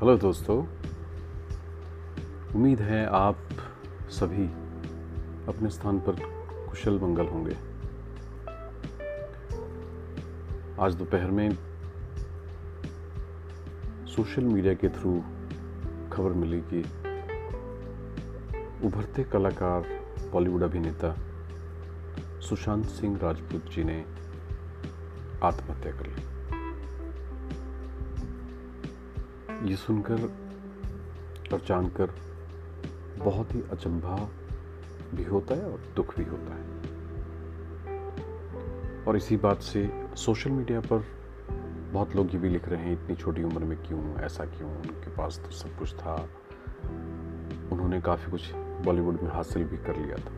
Hello दोस्तों, उम्मीद है आप सभी अपने स्थान पर कुशल मंगल होंगे। आज दोपहर में सोशल मीडिया के थ्रू खबर मिली कि उभरते कलाकार, बॉलीवुड अभिनेता सुशांत सिंह राजपूत जी ने आत्महत्या कर ली। ये सुनकर और जानकर बहुत ही अचंभा भी होता है और दुख भी होता है। और इसी बात से सोशल मीडिया पर बहुत लोग ये भी लिख रहे हैं, इतनी छोटी उम्र में क्यों? ऐसा क्यों? उनके पास तो सब कुछ था। उन्होंने काफ़ी कुछ बॉलीवुड में हासिल भी कर लिया था।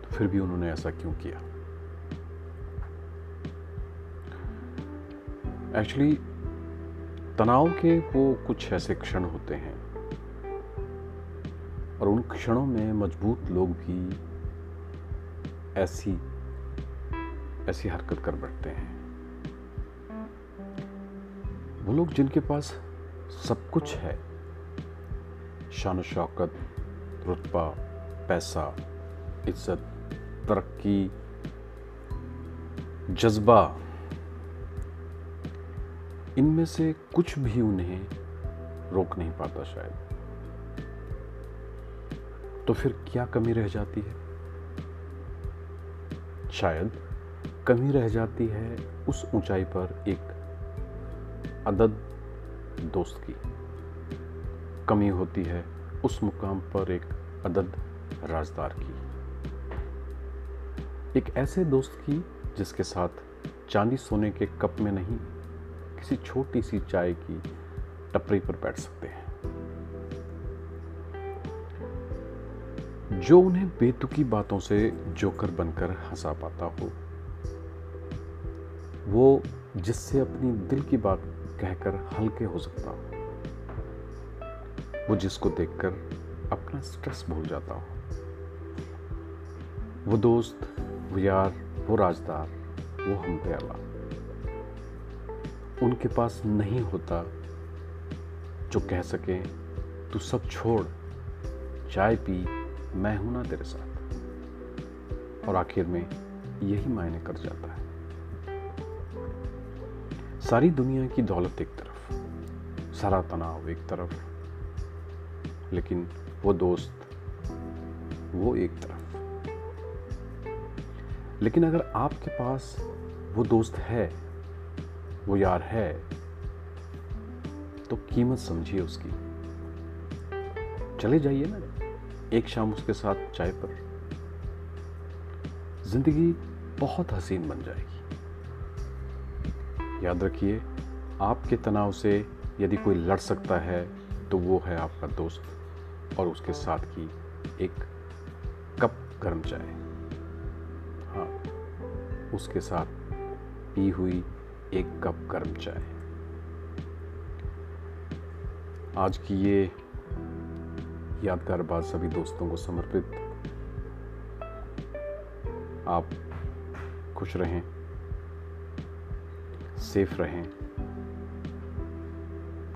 तो फिर भी उन्होंने ऐसा क्यों किया? एक्चुअली तनाव के वो कुछ ऐसे क्षण होते हैं। और उन क्षणों में मज़बूत लोग भी ऐसी ऐसी हरकत कर बैठते हैं। वो लोग जिनके पास सब कुछ है शान शौकत रुतबा, पैसा, इज़्ज़त, तरक्की, जज्बा इनमें से कुछ भी उन्हें रोक नहीं पाता शायद। तो फिर क्या कमी रह जाती है? शायद कमी रह जाती है उस ऊंचाई पर एक अदद दोस्त की। कमी होती है उस मुकाम पर एक अदद राजदार की। एक ऐसे दोस्त की जिसके साथ चांदी सोने के कप में नहीं किसी छोटी सी चाय की टपरी पर बैठ सकते हैं। जो उन्हें बेतुकी बातों से जोकर बनकर हंसा पाता हो, वो जिससे अपनी दिल की बात कहकर हल्के हो सकता हो, वो जिसको देखकर अपना स्ट्रेस भूल जाता हो। वो दोस्त, वो यार, वो राजदार, वो हम प्याला उनके पास नहीं होता जो कह सके, तू सब छोड़, चाय पी, मैं हूँ ना तेरे साथ। और आखिर में यही मायने कर जाता है। सारी दुनिया की दौलत एक तरफ़, सारा तनाव एक तरफ़, लेकिन वो दोस्त वो एक तरफ़। लेकिन अगर आपके पास वो दोस्त है वो यार है तो कीमत समझिए उसकी। चले जाइए ना, एक शाम उसके साथ चाय पर। ज़िंदगी बहुत हसीन बन जाएगी। याद रखिए, आपके तनाव से यदि कोई लड़ सकता है तो वो है आपका दोस्त और उसके साथ की एक कप गर्म चाय। हाँ उसके साथ पी हुई एक कप गर्म चाय। आज की ये यादगार बात सभी दोस्तों को समर्पित। आप खुश रहें, सेफ़ रहें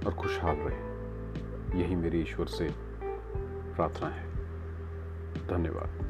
और खुशहाल रहें। यही मेरी ईश्वर से प्रार्थना है। धन्यवाद।